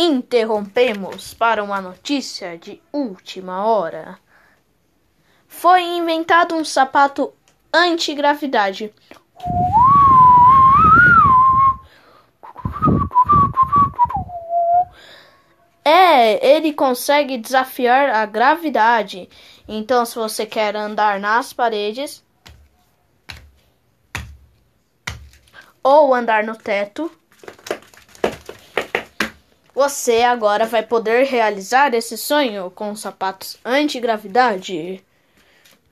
Interrompemos para uma notícia de última hora. Foi inventado um sapato antigravidade. É, ele consegue desafiar a gravidade. Então, se você quer andar nas paredes ou andar no teto, você agora vai poder realizar esse sonho com sapatos anti-gravidade.